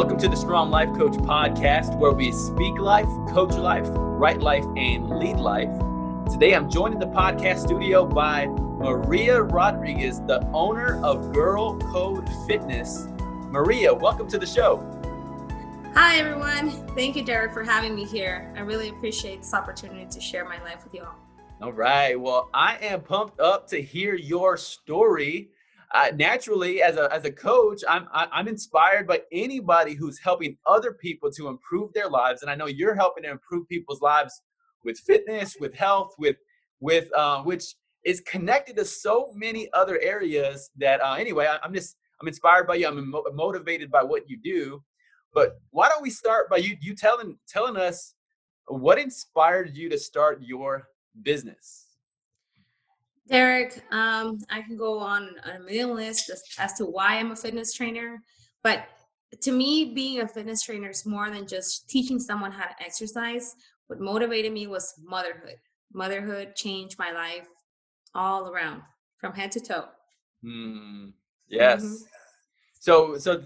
Welcome to the Strong Life Coach podcast, where we speak life, coach life, write life, and lead life. Today, I'm joined in the podcast studio by Maria Rodriguez, the owner of Girl Code Fitness. Maria, welcome to the show. Hi, everyone. Thank you, Derek, for having me here. I really appreciate this opportunity to share my life with you all. All right. Well, I am pumped up to hear your story uh, naturally as a as a coach i'm i'm inspired by anybody who's helping other people to improve their lives. And i know you're helping to improve people's lives with fitness with health with with uh, which is connected to so many other areas that uh, anyway I, am just i'm inspired by you. I'm mo- motivated by what you do. But why don't we start by you you telling telling us what inspired you to start your business Derek, um, I can go on a million lists as to why I'm a fitness trainer, but to me, being a fitness trainer is more than just teaching someone how to exercise. What motivated me was motherhood. Motherhood changed my life all around, from head to toe. Mm, yes. Mm-hmm. So, so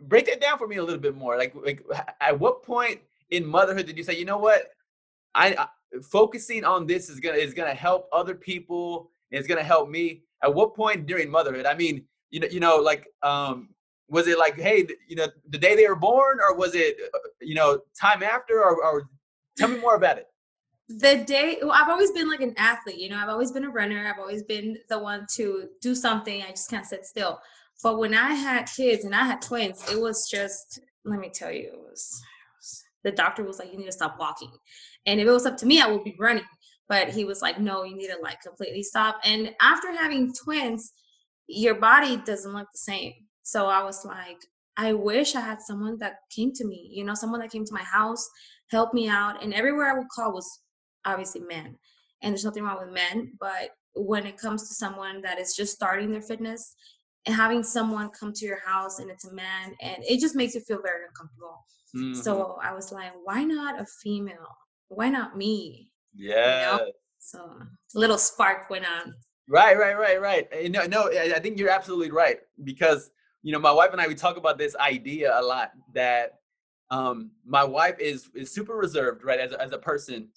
break that down for me a little bit more. Like, like, at what point in motherhood did you say, you know what, I focusing on this is gonna is gonna help other people it's gonna help me. At what point during motherhood? I mean you know you know like um was it like hey you know the day they were born or was it uh, you know time after or, or tell me more about it. The day well, i've always been like an athlete you know i've always been a runner i've always been the one to do something i just can't sit still. But when i had kids and i had twins it was just let me tell you it was the doctor was like, you need to stop walking. And if it was up to me, I would be running. But he was like, no, you need to like completely stop. And after having twins, your body doesn't look the same. So I was like, I wish I had someone that came to me, you know, someone that came to my house, helped me out. And everywhere I would call was obviously men. And there's nothing wrong with men, but when it comes to someone that is just starting their fitness and having someone come to your house and it's a man and it just makes you feel very uncomfortable. Mm-hmm. So I was like, why not a female? Why not me? Yeah. You know? So a little spark went on. Right, right, right, right. No, no, I think you're absolutely right because you know my wife and I we talk about this idea a lot that um, my wife is is super reserved, right, as a, as a person,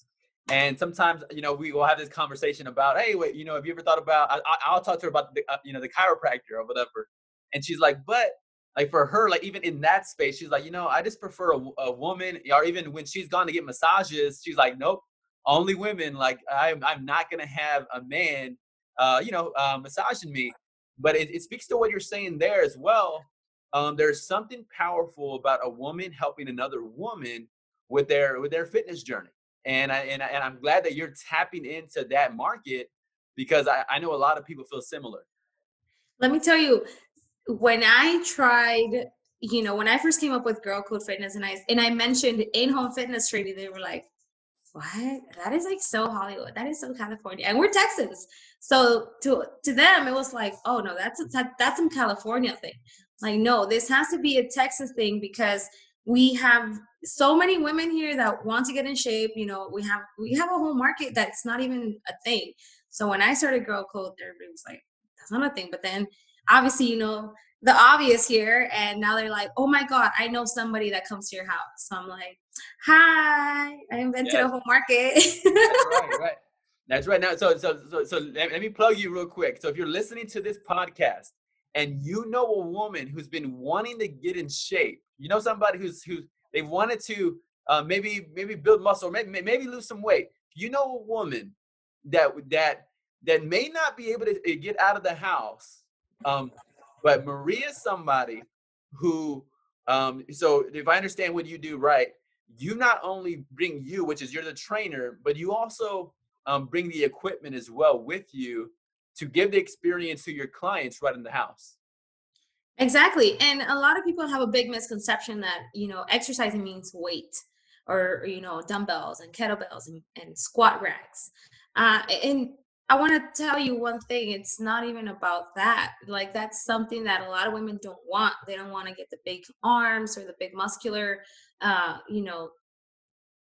and sometimes you know we will have this conversation about, hey, wait, you know, have you ever thought about? I, will talk to her about the uh, you know the chiropractor or whatever, and she's like, but like for her, like even in that space, she's like, you know, I just prefer a, a woman. Or even when she's gone to get massages, she's like, nope, only women. Like I'm, I'm not gonna have a man, uh, you know, uh, massaging me. But it, it speaks to what you're saying there as well. Um, there's something powerful about a woman helping another woman with their with their fitness journey, and I and, I, and I'm glad that you're tapping into that market because I, I know a lot of people feel similar. Let me tell you, when I tried, you know, when I first came up with Girl Code Fitness and I and I mentioned in-home fitness training, they were like, what? That is like so Hollywood. That is so California. And we're Texans, So to to them, it was like, oh no, that's a, that's some California thing. Like, no, this has to be a Texas thing because we have so many women here that want to get in shape. You know, we have we have a whole market that's not even a thing. So when I started Girl Code, everybody was like, that's not a thing. But then obviously, you know, the obvious here. And now they're like, oh my God, I know somebody that comes to your house. So I'm like, hi, I invented a whole market. That's right, right. That's right. Now, so so so so let, let me plug you real quick. So if you're listening to this podcast and you know a woman who's been wanting to get in shape, you know somebody who's who they've wanted to uh, maybe maybe build muscle, maybe maybe lose some weight. You know a woman that that that may not be able to eh, get out of the house um, but Maria is somebody who, um, so if I understand what you do right, you not only bring you, which is you're the trainer, but you also um, bring the equipment as well with you to give the experience to your clients right in the house. Exactly. And a lot of people have a big misconception that, you know, exercising means weight or, you know, dumbbells and kettlebells and, and squat racks. Uh, and I want to tell you one thing. It's not even about that. Like that's something that a lot of women don't want. They don't want to get the big arms or the big muscular, uh, you know,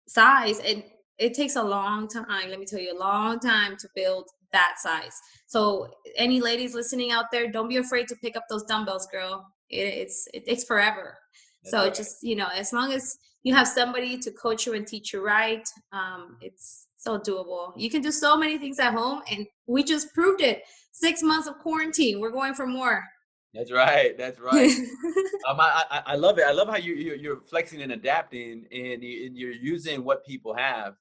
size. And it takes a long time. Let me tell you, a long time to build that size. So any ladies listening out there, don't be afraid to pick up those dumbbells, girl. It, it's it takes forever. That's so right. just you know, as long as you have somebody to coach you and teach you right, um, it's so doable. You can do so many things at home, and we just proved it. Six months of quarantine. We're going for more. That's right. That's right. um, I, I, I love it. I love how you you're flexing and adapting, and, you're using what people have.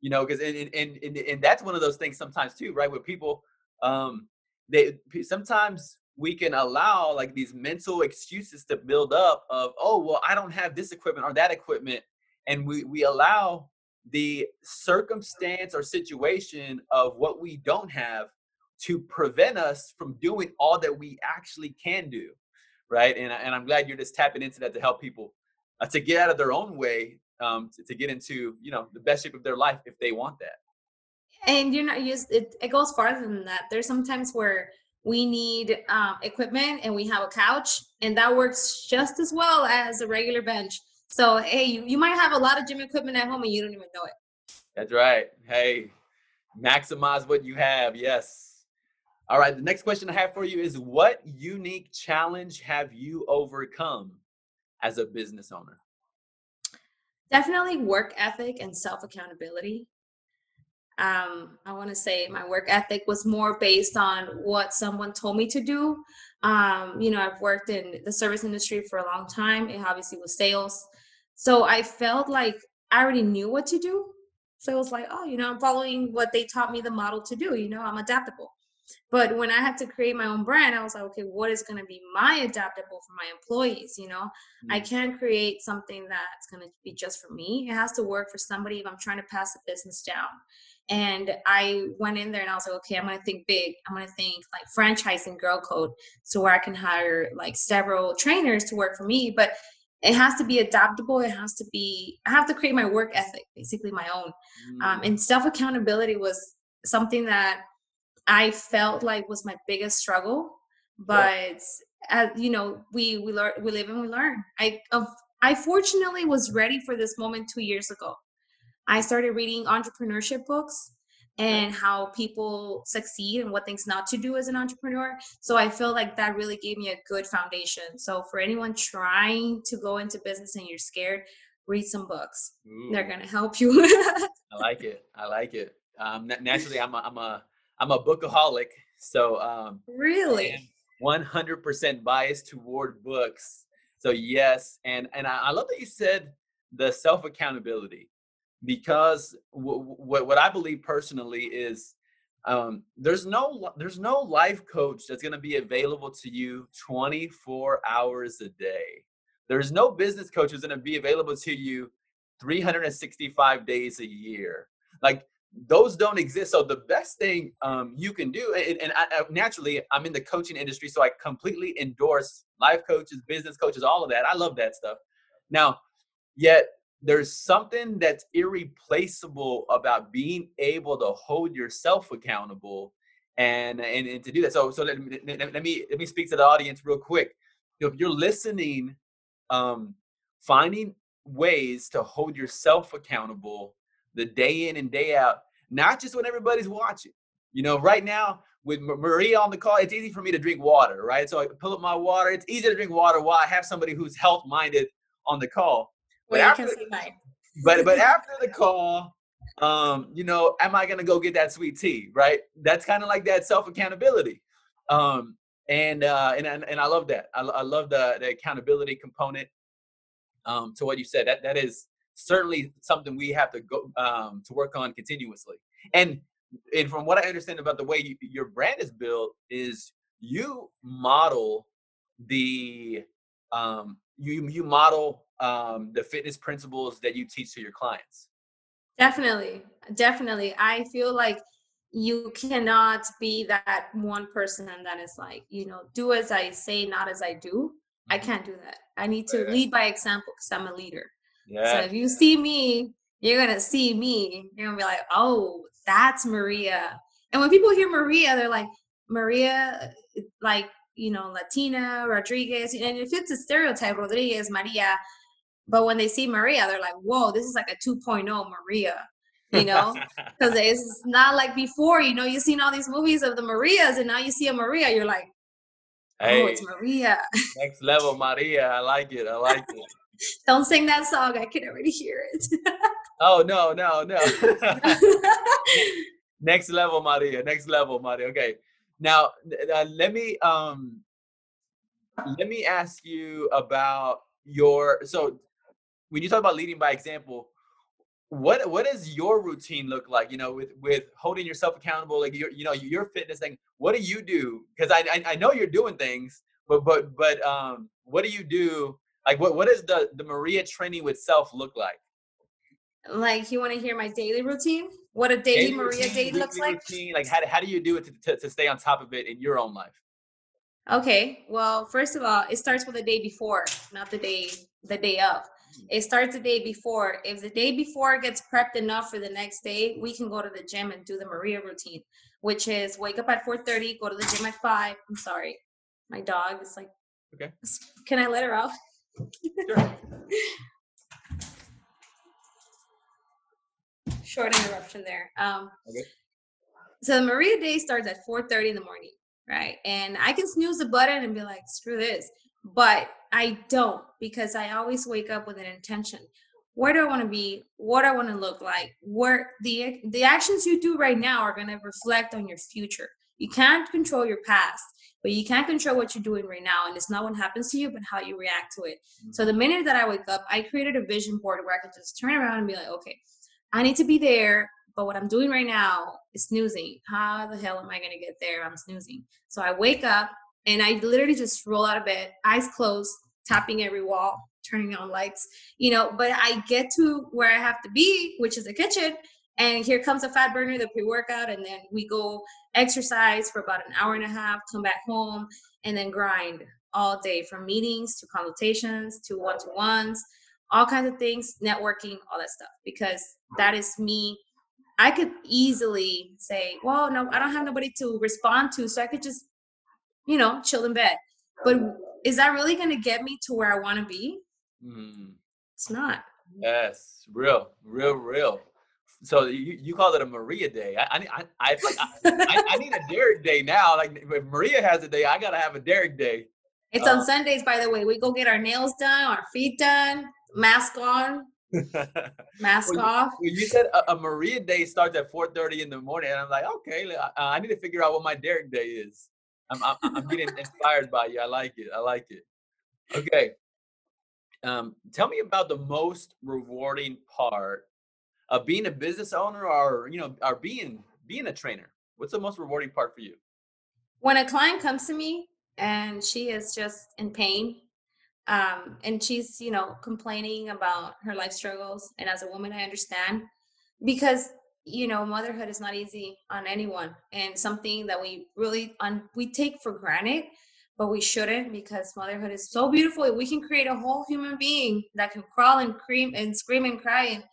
You know, because and, and and and that's one of those things sometimes too, right? Where people, um, they sometimes we can allow like these mental excuses to build up of oh well i don't have this equipment or that equipment and we we allow the circumstance or situation of what we don't have to prevent us from doing all that we actually can do right? And, and i'm glad you're just tapping into that to help people uh, to get out of their own way um, to, to get into you know the best shape of their life if they want that. And you're not used it, it goes farther than that. There's sometimes where we need um, equipment and we have a couch and that works just as well as a regular bench so hey you, you might have a lot of gym equipment at home and you don't even know it. That's right. Hey maximize what you have. Yes. All right the next question i have for you is what unique challenge have you overcome as a business owner? Definitely work ethic and self accountability um, I want to say my work ethic was more based on what someone told me to do. Um, you know, I've worked in the service industry for a long time. It obviously was sales. So I felt like I already knew what to do. So it was like, oh, you know, I'm following what they taught me the model to do. You know, I'm adaptable. But when I had to create my own brand, I was like, okay, what is going to be my adaptable for my employees? You know, mm-hmm. I can't create something that's going to be just for me. It has to work for somebody if I'm trying to pass the business down. And I went in there and I was like, okay, I'm gonna think big. I'm gonna think like franchising girl code so where I can hire like several trainers to work for me. But it has to be adaptable. It has to be, I have to create my work ethic, basically my own. Um, mm. Um, and self accountability was something that I felt like was my biggest struggle. But as you know, we we learn, we live and we learn. I of I fortunately was ready for this moment two years ago. I started reading entrepreneurship books and how people succeed and what things not to do as an entrepreneur. So I feel like that really gave me a good foundation. So for anyone trying to go into business and you're scared, read some books. Ooh. They're gonna help you. I like it. I like it. Um, naturally, I'm a I'm a I'm a bookaholic. So um, really, 100% biased toward books. So yes, and and I, I love that you said the self accountability because w- what I believe personally is um, there's no there's no life coach that's going to be available to you 24 hours a day. There's no business coach who's going to be available to you 365 days a year. Like those don't exist. So the best thing um, you can do, and, and I, I, naturally, I'm in the coaching industry, so I completely endorse life coaches, business coaches, all of that. I love that stuff. Now, yet there's something that's irreplaceable about being able to hold yourself accountable and and, and to do that. So so let, let, let me let me speak to the audience real quick. If you're listening um finding ways to hold yourself accountable the day in and day out not just when everybody's watching. You know right now with maria on the call it's easy for me to drink water right? So i pull up my water. It's easy to drink water while i have somebody who's health minded on the call but after, can say mine. but but after the call, um, you know, am I gonna go get that sweet tea? Right? That's kind of like that self accountability. Um, and uh, and and I love that. I, I love the the accountability component. Um, to what you said, that that is certainly something we have to go um, to work on continuously. And and from what I understand about the way you, your brand is built, is you model the um, you you model um, the fitness principles that you teach to your clients? Definitely, definitely. I feel like you cannot be that one person that is like, you know, do as I say, not as I do. I mm-hmm. can't do that. I need to lead by example because I'm a leader. Yeah. So if you see me, you're gonna see me. You're gonna be like, oh, that's Maria. And when people hear Maria, they're like, Maria, like you know, Latina, Rodriguez, and if it's a stereotype, Rodriguez, Maria, but when they see Maria, they're like, whoa, this is like a 2.0 Maria, you know? Because it's not like before, you know, you've seen all these movies of the Marias and now you see a Maria, you're like, oh, Hey, oh, it's Maria. next level, Maria. I like it. I like it. Don't sing that song. I can already hear it. oh no, no, no. next level, Maria. Next level, Maria. Okay. Now, uh, let me um, let me ask you about your. So, when you talk about leading by example, what what does your routine look like? You know, with with holding yourself accountable, like your you know your fitness thing. What do you do? Because I, I I know you're doing things, but but but um, what do you do? Like, what what does the the Maria training with self look like? Like, you want to hear my daily routine? What a daily, daily Maria routine, day looks like? Routine, like, how, how do you do it to, to, to stay on top of it in your own life? Okay. Well, first of all, it starts with the day before, not the day the day of. Mm. It starts the day before. If the day before gets prepped enough for the next day, we can go to the gym and do the Maria routine, which is wake up at 4:30, go to the gym at 5. I'm sorry. My dog is like Okay. Can I let her out? Sure. short interruption there. Um, okay. So the Maria Day starts at 4:30 in the morning, right? And I can snooze the button and be like, "Screw this," but I don't because I always wake up with an intention. Where do I want to be? What I want to look like? Where the the actions you do right now are going to reflect on your future. You can't control your past, but you can't control what you're doing right now. And it's not what happens to you, but how you react to it. Mm-hmm. So the minute that I wake up, I created a vision board where I could just turn around and be like, okay, I need to be there, but what I'm doing right now is snoozing. How the hell am I going to get there? I'm snoozing. So I wake up and I literally just roll out of bed, eyes closed, tapping every wall, turning on lights, you know, but I get to where I have to be, which is the kitchen. And here comes a fat burner, the pre workout, and then we go exercise for about an hour and a half, come back home, and then grind all day from meetings to consultations to one to ones all kinds of things, networking, all that stuff, because that is me. I could easily say, well, no, I don't have nobody to respond to, so I could just, you know, chill in bed. But is that really going to get me to where I want to be? Mm. It's not. Yes, real, real, real. So you, you call it a Maria day. I I I, I, I, I need a Derek day now. Like if Maria has a day, I gotta have a Derek day. It's on uh, Sundays, by the way. We go get our nails done, our feet done, mask on, mask well, off. You, you said a, a, Maria day starts at 4:30 in the morning, and I'm like, okay, uh, I need to figure out what my Derek day is. I'm I'm, I'm getting inspired by you. I like it. I like it. Okay. Um, tell me about the most rewarding part of being a business owner, or you know, or being being a trainer. What's the most rewarding part for you? When a client comes to me and she is just in pain um, and she's you know complaining about her life struggles and as a woman i understand because you know motherhood is not easy on anyone and something that we really un- we take for granted but we shouldn't because motherhood is so beautiful we can create a whole human being that can crawl and scream and scream and cry and,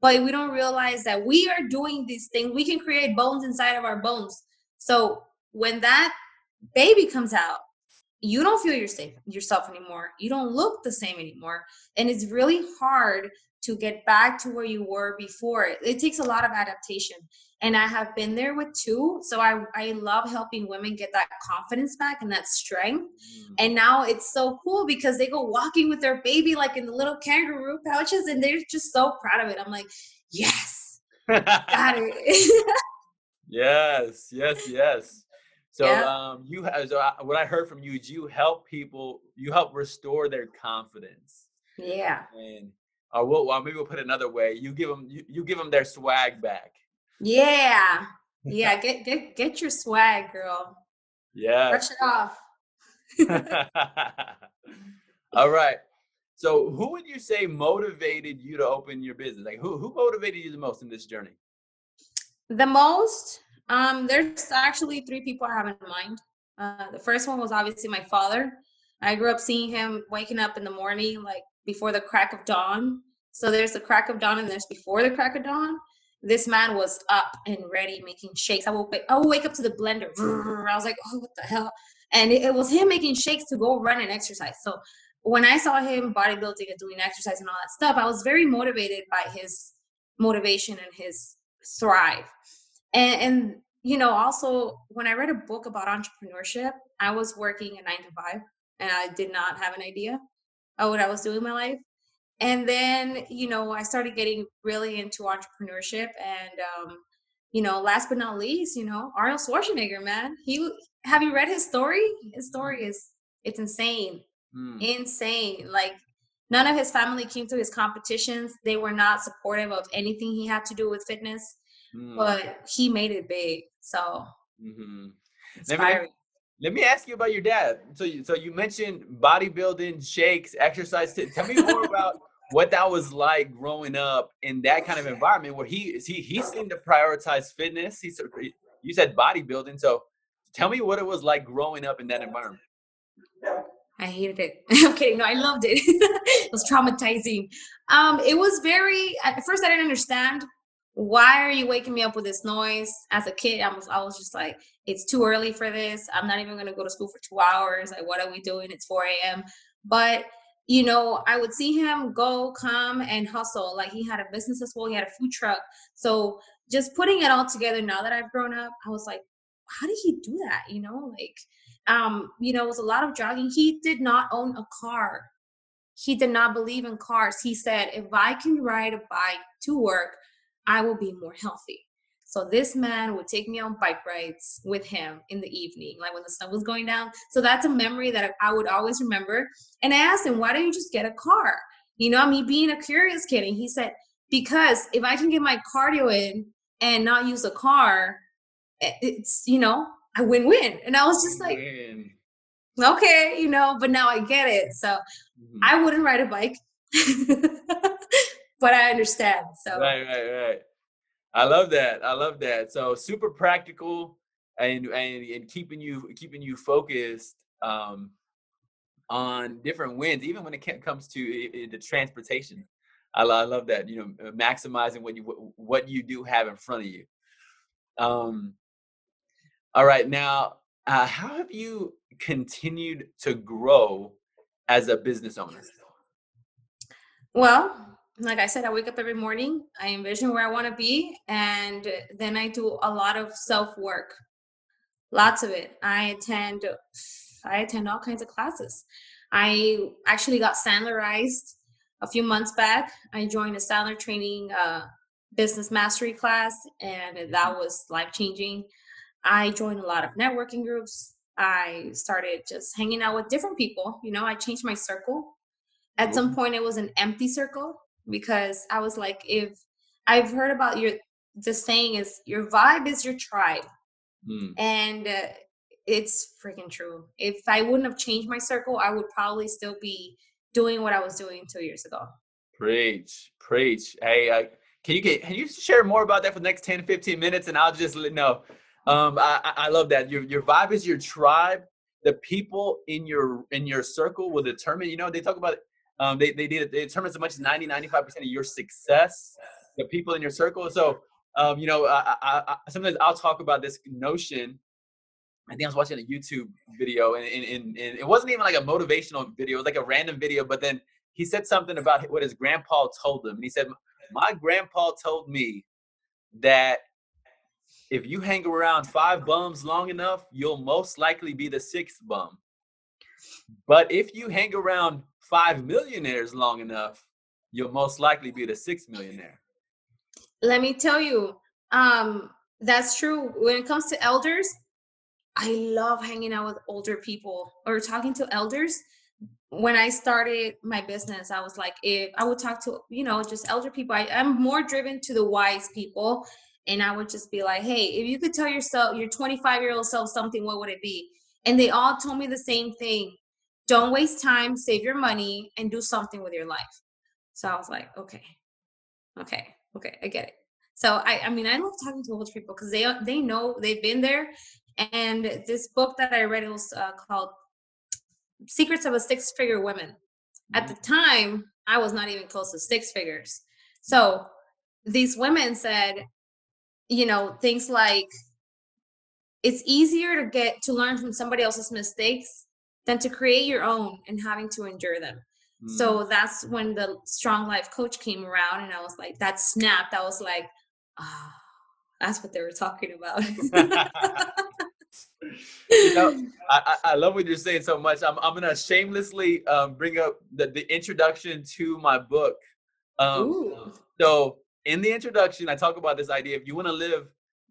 but we don't realize that we are doing these things we can create bones inside of our bones. So when that baby comes out you don't feel yourself yourself anymore. You don't look the same anymore. And it's really hard to get back to where you were before. It, takes a lot of adaptation. And i have been there with two. So i i love helping women get that confidence back and that strength. Mm. and now it's so cool because they go walking with their baby like in the little kangaroo pouches and they're just so proud of it. I'm like yes got it. Yes yes yes so yeah. um, you have so I, what I heard from you is you help people, you help restore their confidence. Yeah. And or we'll, or maybe we'll put it another way. You give them you, you give them their swag back. Yeah. Yeah. get get get your swag, girl. Yeah. Brush it off. All right. So who would you say motivated you to open your business? Like who who motivated you the most in this journey? The most um, there's actually three people I have in mind. Uh, the first one was obviously my father. I grew up seeing him waking up in the morning, like before the crack of dawn. So there's the crack of dawn and there's before the crack of dawn. This man was up and ready making shakes. I would, I would wake up to the blender. I was like, oh, what the hell? And it, it was him making shakes to go run and exercise. So when I saw him bodybuilding and doing exercise and all that stuff, I was very motivated by his motivation and his thrive and, and you know also when i read a book about entrepreneurship I was working a nine to five and I did not have an idea of what I was doing in my life. And then, you know, I started getting really into entrepreneurship. And, um, you know, last but not least, you know, Arnold Schwarzenegger, man. He have you read his story? His story is it's insane. Mm. Insane. Like none of his family came to his competitions. They were not supportive of anything he had to do with fitness. Mm. But he made it big. So mm-hmm. inspiring. Let me ask you about your dad. So, you, so you mentioned bodybuilding, shakes, exercise. Tell me more about what that was like growing up in that kind of environment where he is he he seemed to prioritize fitness. He you said bodybuilding. So, tell me what it was like growing up in that environment. I hated it. I'm kidding. No, I loved it. it was traumatizing. Um, it was very. At first, I didn't understand why are you waking me up with this noise? As a kid i was i was just like it's too early for this. I'm not even going to go to school for two hours. Like what are we doing? It's 4 a.m but you know i would see him go come and hustle. Like he had a business as well. He had a food truck. So just putting it all together now that i've grown up i was like how did he do that? You know like um you know it was a lot of jogging. He did not own a car. He did not believe in cars. He said if i can ride a bike to work I will be more healthy. So this man would take me on bike rides with him in the evening, like when the sun was going down. So that's a memory that I would always remember. And I asked him, why don't you just get a car? You know, me being a curious kid. And he said, because if I can get my cardio in and not use a car, it's, you know, I win win. And I was just like, okay, you know, but now I get it. So mm-hmm. I wouldn't ride a bike. but I understand. So right, right, right. I love that. I love that. So super practical and and, and keeping you keeping you focused um, on different wins, even when it comes to the transportation. I, I love that. You know, maximizing what you what you do have in front of you. Um, all right, now, uh, how have you continued to grow as a business owner? Well, like I said, I wake up every morning, I envision where I want to be, and then I do a lot of self work. Lots of it. I attend I attend all kinds of classes. I actually got Sandlerized a few months back. I joined a Sandler training uh, business mastery class, and that was life changing. I joined a lot of networking groups. I started just hanging out with different people. You know, I changed my circle. At some point, it was an empty circle because I was like, if I've heard about your the saying is your vibe is your tribe, mm. and uh, it's freaking true. If I wouldn't have changed my circle, I would probably still be doing what I was doing two years ago. Preach, preach. Hey, uh, can you get can you share more about that for the next 10, 15 minutes, and I'll just let know. Um, I, I love that. Your your vibe is your tribe. The people in your in your circle will determine. You know, they talk about um, they, they, they determine as much as 90, 95% of your success, the people in your circle. So, um, you know, I, I, I, sometimes I'll talk about this notion. I think I was watching a YouTube video and, and, and, and it wasn't even like a motivational video. It was like a random video, but then he said something about what his grandpa told him. And he said, my grandpa told me that if you hang around five bums long enough, you'll most likely be the sixth bum. But if you hang around five millionaires long enough, you'll most likely be the sixth millionaire. Let me tell you, um, that's true. When it comes to elders, I love hanging out with older people or talking to elders. When I started my business, I was like, if I would talk to, you know, just elder people, I, I'm more driven to the wise people. And I would just be like, hey, if you could tell yourself, your 25 year old self something, what would it be? And they all told me the same thing don't waste time, save your money, and do something with your life. So I was like, okay, okay, okay, I get it. So I, I mean, I love talking to older people because they they know they've been there. And this book that I read was uh, called "Secrets of a Six Figure Woman." At the mm-hmm. time, I was not even close to six figures. So these women said, you know, things like it's easier to get to learn from somebody else's mistakes than to create your own and having to endure them. Mm. So that's when the strong life coach came around and I was like, that snapped. I was like, ah, oh, that's what they were talking about. you know, I, I love what you're saying so much. I'm, I'm gonna shamelessly um, bring up the, the introduction to my book. Um, so in the introduction, I talk about this idea: if you want to live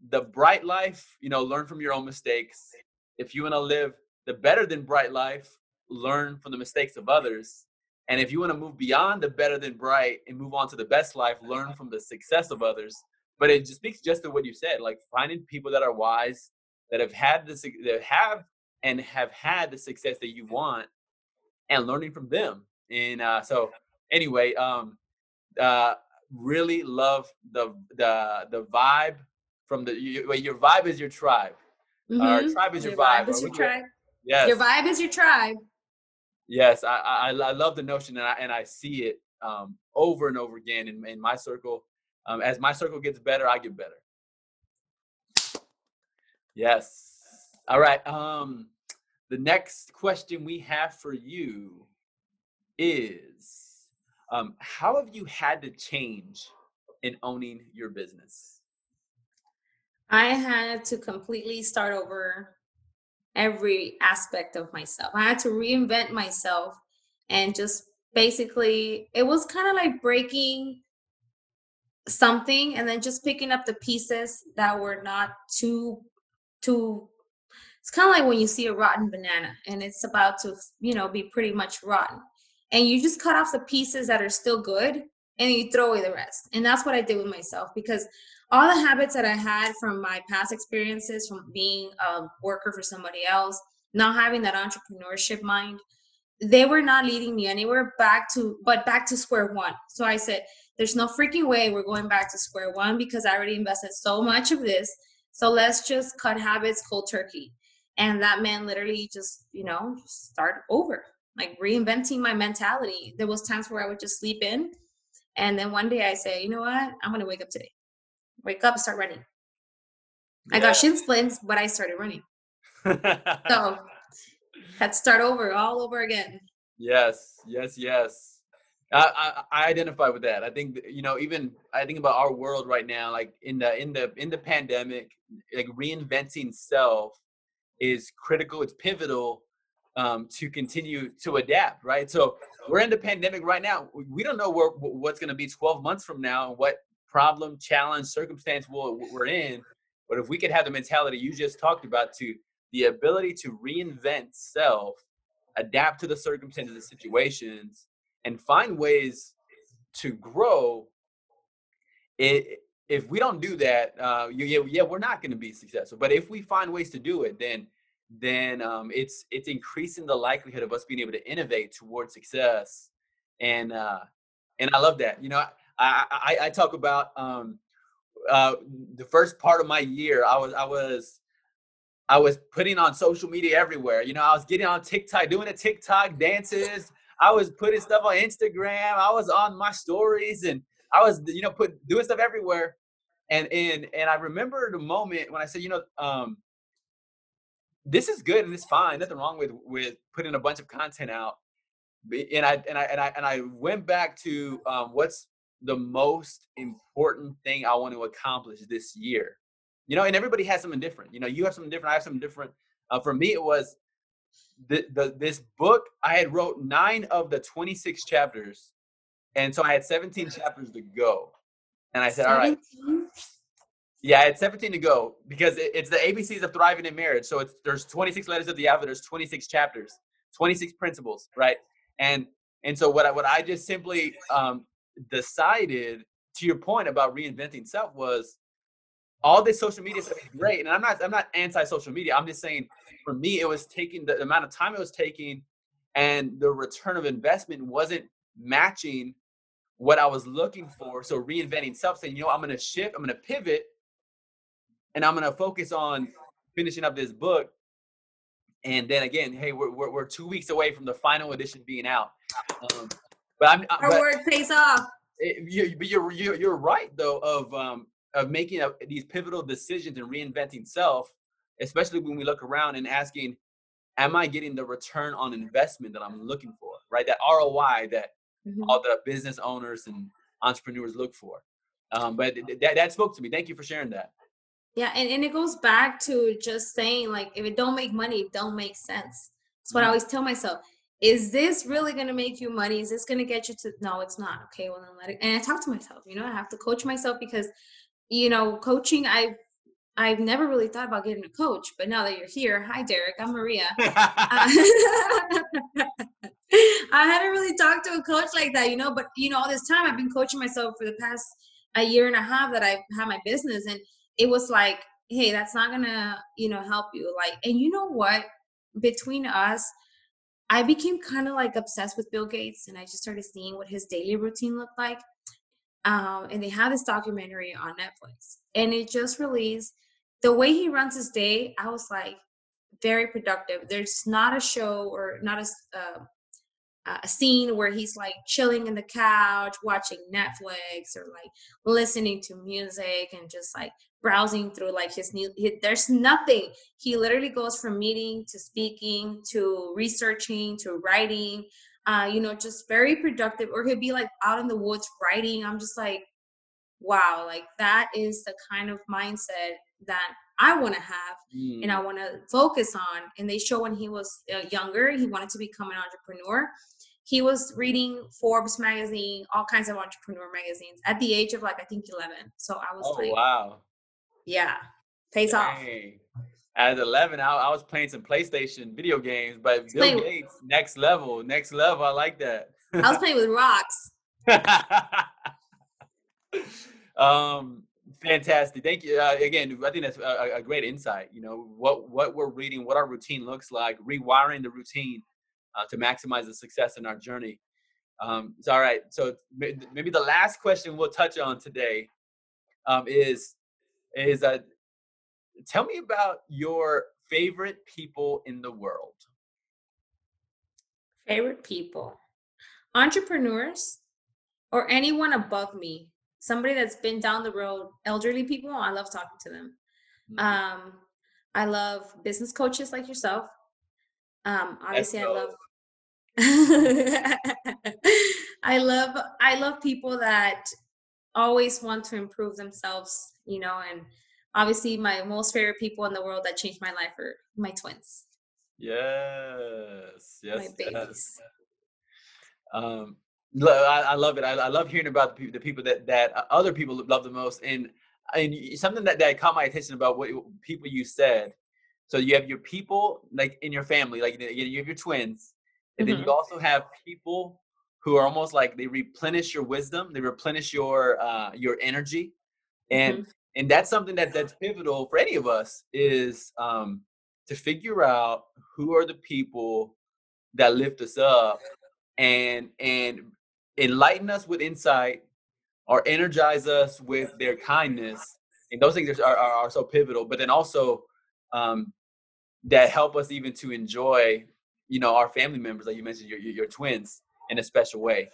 the bright life, you know, learn from your own mistakes. If you want to live the better than bright life, learn from the mistakes of others. And if you want to move beyond the better than bright and move on to the best life, learn from the success of others. But it just speaks just to what you said, like finding people that are wise, that have had the that have and have had the success that you want, and learning from them. And uh, so, anyway, um, uh, really love the the the vibe from the you, your vibe is your tribe. Mm-hmm. Our tribe is your, your vibe. vibe is your tribe. Yes. Your vibe is your tribe. Yes, I, I I love the notion and I and I see it um, over and over again in, in my circle. Um, as my circle gets better, I get better. Yes. All right. Um, the next question we have for you is um, how have you had to change in owning your business? I had to completely start over every aspect of myself. I had to reinvent myself and just basically, it was kind of like breaking something and then just picking up the pieces that were not too too it's kind of like when you see a rotten banana and it's about to you know be pretty much rotten and you just cut off the pieces that are still good and you throw away the rest. And that's what i did with myself because all the habits that i had from my past experiences from being a worker for somebody else not having that entrepreneurship mind they were not leading me anywhere back to but back to square one. So i said there's no freaking way we're going back to square one because i already invested so much of this. So let's just cut habits cold turkey. And that meant literally just you know start over like reinventing my mentality. There was times where i would just sleep in and then one day i say you know what i'm gonna wake up today wake up start running yeah. i got shin splints but i started running so had to start over all over again yes yes yes I, I, identify with that. I think you know, even I think about our world right now, like in the in the in the pandemic, like reinventing self is critical. It's pivotal um, to continue to adapt, right? So we're in the pandemic right now. We don't know where, what's going to be 12 months from now, what problem, challenge, circumstance we're in. But if we could have the mentality you just talked about to the ability to reinvent self, adapt to the circumstances and situations, and find ways to grow, it, if we don't do that, uh, yeah, we're not going to be successful. But if we find ways to do it, then then um, it's it's increasing the likelihood of us being able to innovate towards success. And uh, and I love that. You know, I I, I talk about um, uh, the first part of my year. I was I was I was putting on social media everywhere. You know, I was getting on TikTok, doing the TikTok dances. I was putting stuff on Instagram. I was on my stories, and I was you know put doing stuff everywhere and and and I remember the moment when I said, you know, um, this is good and it's fine, nothing wrong with with putting a bunch of content out. And I and I and I and I went back to um, what's the most important thing I want to accomplish this year. You know, and everybody has something different. You know, you have something different. I have something different. Uh, for me, it was the, the this book. I had wrote nine of the twenty six chapters, and so I had seventeen chapters to go. And I said, 17? all right. Yeah, it's 17 to go because it's the ABCs of thriving in marriage. So it's there's 26 letters of the alphabet, there's 26 chapters, 26 principles, right? And and so what I, what I just simply um, decided to your point about reinventing self was all this social media stuff is great, and I'm not I'm not anti social media. I'm just saying for me it was taking the, amount of time it was taking, and the return of investment wasn't matching what I was looking for. So reinventing self, saying, you know, I'm going to shift, I'm going to pivot, and I'm going to focus on finishing up this book. And then again, hey, we're, we're, we're two weeks away from the final edition being out. Um, but I'm our but work pays off. It, you, but you're, you're you're right though of um of making a, these pivotal decisions and reinventing self, especially when we look around and asking, am I getting the return on investment that I'm looking for? Right, that ROI that mm-hmm. all the business owners and entrepreneurs look for. Um, but th- that, that spoke to me. Thank you for sharing that. Yeah, and, and it goes back to just saying like if it don't make money, it don't make sense. That's what I mm-hmm. always tell myself. Is this really gonna make you money? Is this gonna get you to no, it's not. Okay, well then let it and I talk to myself, you know, I have to coach myself because you know, coaching I've I've never really thought about getting a coach, but now that you're here, hi Derek, I'm Maria. I hadn't really talked to a coach like that, you know, but you know, all this time I've been coaching myself for the past a year and a half that I've had my business and it was like, hey, that's not gonna, you know, help you. Like, and you know what? Between us, I became kind of like obsessed with Bill Gates and I just started seeing what his daily routine looked like. Um, and they have this documentary on Netflix and it just released the way he runs his day. I was like, very productive. There's not a show or not a, uh, a scene where he's like chilling in the couch watching Netflix or like listening to music and just like browsing through like his new his, there's nothing he literally goes from meeting to speaking to researching to writing uh you know just very productive or he'll be like out in the woods writing i'm just like wow like that is the kind of mindset that I want to have mm. and I want to focus on. And they show when he was uh, younger, he wanted to become an entrepreneur. He was reading Forbes magazine, all kinds of entrepreneur magazines at the age of like, I think 11. So I was oh, like, wow. Yeah, pays Dang. off. At 11, I, I, was playing some PlayStation video games, but Bill Gates, next level, next level. I like that. I was playing with rocks. um, Fantastic. Thank you. Uh, again, I think that's a, a, great insight. You know, what, what we're reading, what our routine looks like, rewiring the routine uh, to maximize the success in our journey. Um, it's all right. So maybe the last question we'll touch on today um, is, is uh, tell me about your favorite people in the world. Favorite people, entrepreneurs, or anyone above me somebody that's been down the road, elderly people, I love talking to them. Mm-hmm. Um, I love business coaches like yourself. Um, obviously, I love. I love I love people that always want to improve themselves, you know, and obviously my most favorite people in the world that changed my life are my twins. Yes, yes, my babies. Yes. Um, I, I love it. I, I, love hearing about the people, the people that that uh, other people love the most, and and something that that caught my attention about what people you said. So you have your people like in your family, like you have your twins, and mm-hmm. then you mm-hmm. also have people who are almost like they replenish your wisdom, they replenish your uh, your energy, and mm-hmm. and that's something that that's pivotal for any of us is um, to figure out who are the people that lift us up and and enlighten us with insight or energize us with their kindness and those things are, are, are so pivotal but then also um, that help us even to enjoy you know our family members like you mentioned your, your, your twins in a special way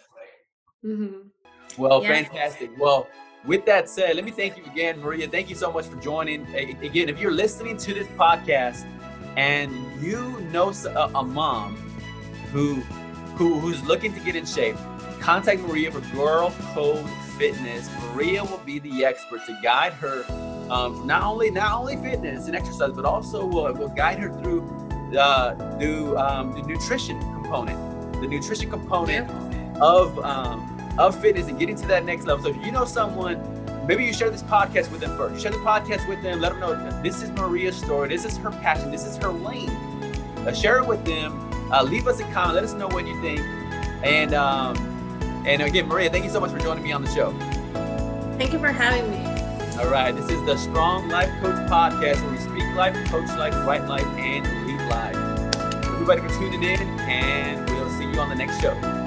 mm-hmm. well yeah. fantastic well with that said let me thank you again maria thank you so much for joining again if you're listening to this podcast and you know a, a mom who who who's looking to get in shape Contact Maria for Girl Code Fitness. Maria will be the expert to guide her um, not only not only fitness and exercise, but also will, will guide her through the, the, um, the nutrition component, the nutrition component of um, of fitness and getting to that next level. So if you know someone, maybe you share this podcast with them first. Share the podcast with them. Let them know this is Maria's story. This is her passion. This is her lane. Uh, share it with them. Uh, leave us a comment. Let us know what you think. And um, and again, Maria, thank you so much for joining me on the show. Thank you for having me. All right, this is the Strong Life Coach Podcast where we speak life, coach life, write life, and lead life. Everybody for tuning in, and we'll see you on the next show.